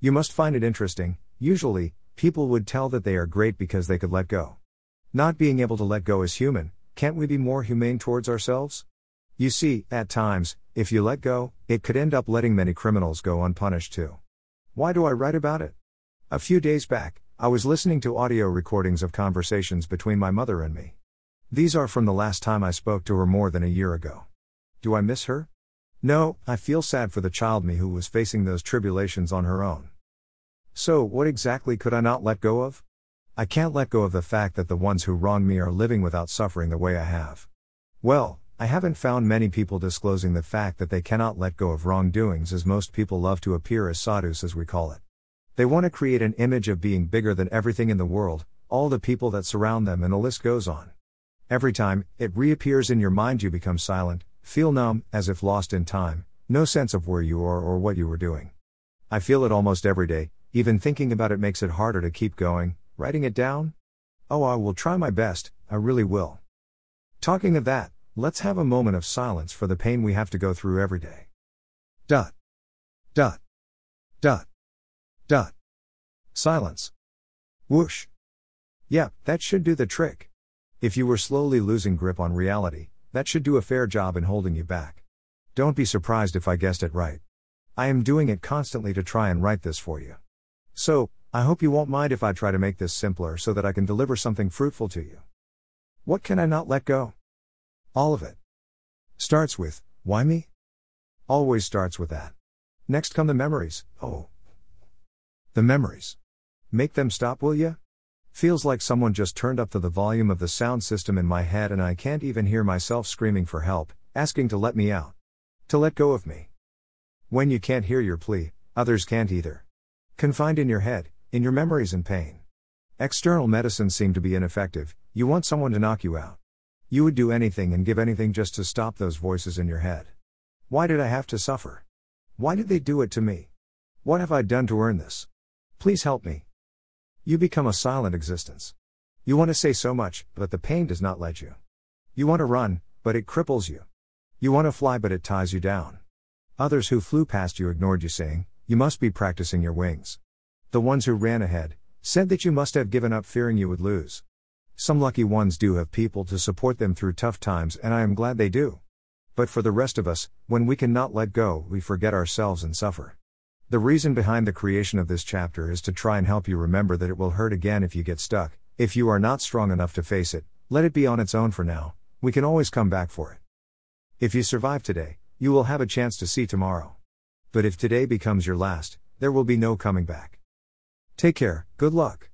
You must find it interesting, usually, people would tell that they are great because they could let go. Not being able to let go is human, can't we be more humane towards ourselves? You see, at times, if you let go, it could end up letting many criminals go unpunished too. Why do I write about it? A few days back, I was listening to audio recordings of conversations between my mother and me. These are from the last time I spoke to her more than a year ago. Do I miss her? No, I feel sad for the child me who was facing those tribulations on her own. So, what exactly could I not let go of? I can't let go of the fact that the ones who wronged me are living without suffering the way I have. Well, I haven't found many people disclosing the fact that they cannot let go of wrongdoings as most people love to appear as sadhus as we call it. They want to create an image of being bigger than everything in the world, all the people that surround them, and the list goes on. Every time it reappears in your mind, you become silent, feel numb, as if lost in time, no sense of where you are or what you were doing. I feel it almost every day, even thinking about it makes it harder to keep going, Writing it down? Oh, I will try my best, I really will. Talking of that, let's have a moment of silence for the pain we have to go through every day. Dot. Dot. Dot. Dot. Silence. Whoosh. Yep, that should do the trick. If you were slowly losing grip on reality, that should do a fair job in holding you back. Don't be surprised if I guessed it right. I am doing it constantly to try and write this for you. So, I hope you won't mind if I try to make this simpler so that I can deliver something fruitful to you. What can I not let go? All of it. Starts with, why me? Always starts with that. Next come the memories, oh. The memories. Make them stop, will ya? Feels like someone just turned up to the volume of the sound system in my head and I can't even hear myself screaming for help, asking to let me out. To let go of me. When you can't hear your plea, others can't either. Confined in your head, in your memories and pain. External medicines seem to be ineffective, you want someone to knock you out. You would do anything and give anything just to stop those voices in your head. Why did I have to suffer? Why did they do it to me? What have I done to earn this? Please help me. You become a silent existence. You want to say so much, but the pain does not let you. You want to run, but it cripples you. You want to fly, but it ties you down. Others who flew past you ignored you, saying, You must be practicing your wings. The ones who ran ahead said that you must have given up fearing you would lose. Some lucky ones do have people to support them through tough times, and I am glad they do. But for the rest of us, when we cannot let go, we forget ourselves and suffer. The reason behind the creation of this chapter is to try and help you remember that it will hurt again if you get stuck. If you are not strong enough to face it, let it be on its own for now, we can always come back for it. If you survive today, you will have a chance to see tomorrow. But if today becomes your last, there will be no coming back. Take care, good luck.